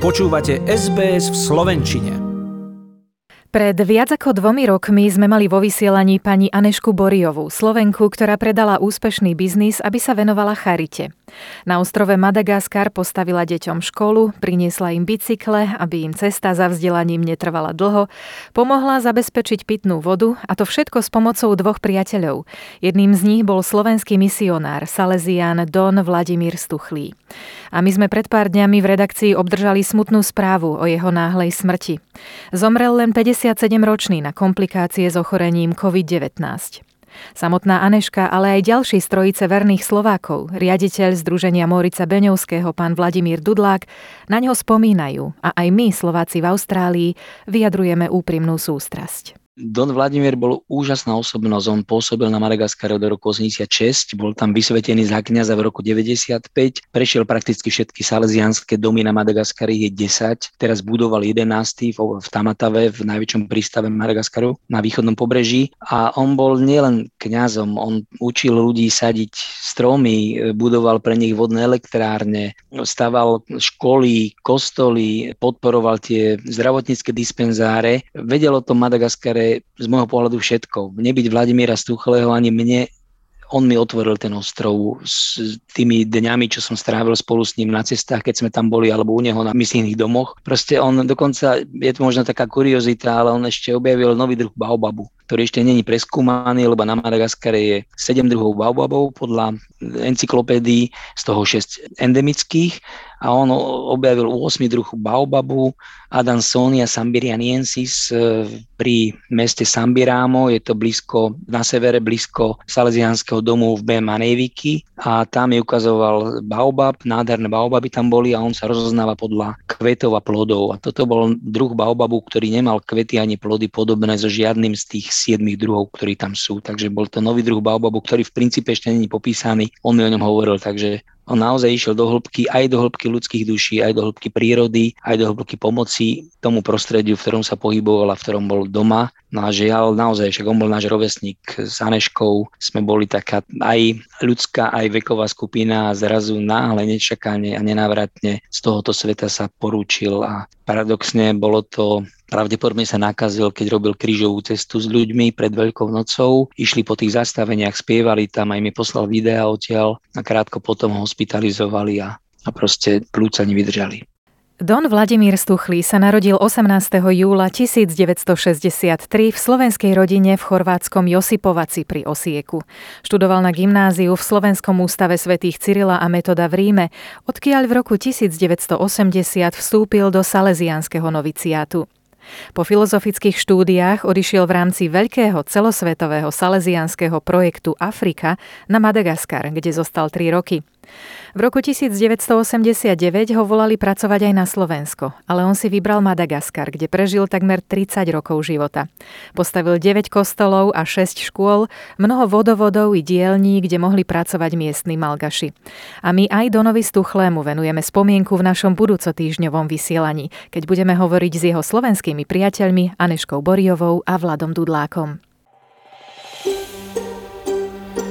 Počúvate SBS v Slovenčine. Pred viac ako dvomi rokmi sme mali vo vysielaní pani Anešku Boriovú, Slovenku, ktorá predala úspešný biznis, aby sa venovala charite. Na ostrove Madagaskar postavila deťom školu, priniesla im bicykle, aby im cesta za vzdelaním netrvala dlho, pomohla zabezpečiť pitnú vodu a to všetko s pomocou dvoch priateľov. Jedným z nich bol slovenský misionár, Salesián Don Vladimír Stuchlý. A my sme pred pár dňami v redakcii obdržali smutnú správu o jeho náhlej smrti. Zomrel len 57-ročný na komplikácie s ochorením COVID-19. Samotná Aneška, ale aj ďalší z trojice verných Slovákov, riaditeľ Združenia Morica Beňovského pán Vladimír Dudlák, na ňo spomínajú a aj my, Slováci v Austrálii, vyjadrujeme úprimnú sústrasť. Don Vladimír bol úžasná osobnosť, on pôsobil na Madagaskare do roku 86, bol tam vysvetený za kniaza v roku 95, prešiel prakticky všetky salesianské domy na Madagaskare, je 10, teraz budoval 11. v Tamatave, v najväčšom prístave Madagaskaru na východnom pobreží. A on bol nielen kňazom, on učil ľudí sadiť stromy, budoval pre nich vodné elektrárne, staval školy, kostoly, podporoval tie zdravotnícke dispenzáre, vedel o tom Madagaskare z môjho pohľadu všetko. Nebyť Vladimíra Stuchlého ani mne on mi otvoril ten ostrov s tými dňami, čo som strávil spolu s ním na cestách, keď sme tam boli, alebo u neho na misijných domoch. Proste on dokonca, je to možno taká kuriozita, ale on ešte objavil nový druh baobabu, ktorý ešte není preskúmaný, lebo na Madagaskare je 7 druhov baobabov podľa encyklopédií, z toho 6 endemických a on objavil 8 druh baobabu Adansonia sambirianiensis e, pri meste Sambiramo, je to blízko, na severe blízko Salesianského domu v B. Manejviki a tam mi ukazoval baobab, nádherné baobaby tam boli a on sa rozoznáva podľa kvetov a plodov. A toto bol druh baobabu, ktorý nemal kvety ani plody podobné so žiadnym z tých siedmých druhov, ktorí tam sú, takže bol to nový druh baobabu, ktorý v princípe ešte není popísaný, on mi o ňom hovoril, takže on naozaj išiel do hĺbky, aj do hĺbky ľudských duší, aj do hĺbky prírody, aj do hĺbky pomoci tomu prostrediu, v ktorom sa pohyboval a v ktorom bol doma. No a žiaľ, naozaj, však on bol náš rovesník s Aneškou, sme boli taká aj ľudská, aj veková skupina a zrazu náhle, nečakane a nenávratne z tohoto sveta sa porúčil a paradoxne bolo to Pravdepodobne sa nakazil, keď robil krížovú cestu s ľuďmi pred Veľkou nocou. Išli po tých zastaveniach, spievali tam, aj mi poslal videa odtiaľ a krátko potom ho hospitalizovali a, a proste plúca nevydržali. Don Vladimír Stuchlý sa narodil 18. júla 1963 v slovenskej rodine v chorvátskom Josipovaci pri Osieku. Študoval na gymnáziu v Slovenskom ústave svätých Cyrila a Metoda v Ríme, odkiaľ v roku 1980 vstúpil do salesianského noviciátu. Po filozofických štúdiách odišiel v rámci veľkého celosvetového salesianského projektu Afrika na Madagaskar, kde zostal 3 roky. V roku 1989 ho volali pracovať aj na Slovensko, ale on si vybral Madagaskar, kde prežil takmer 30 rokov života. Postavil 9 kostolov a 6 škôl, mnoho vodovodov i dielní, kde mohli pracovať miestni malgaši. A my aj Donovi Stuchlému venujeme spomienku v našom budúcotýžňovom vysielaní, keď budeme hovoriť s jeho slovenskými priateľmi Aneškou Boriovou a Vladom Dudlákom.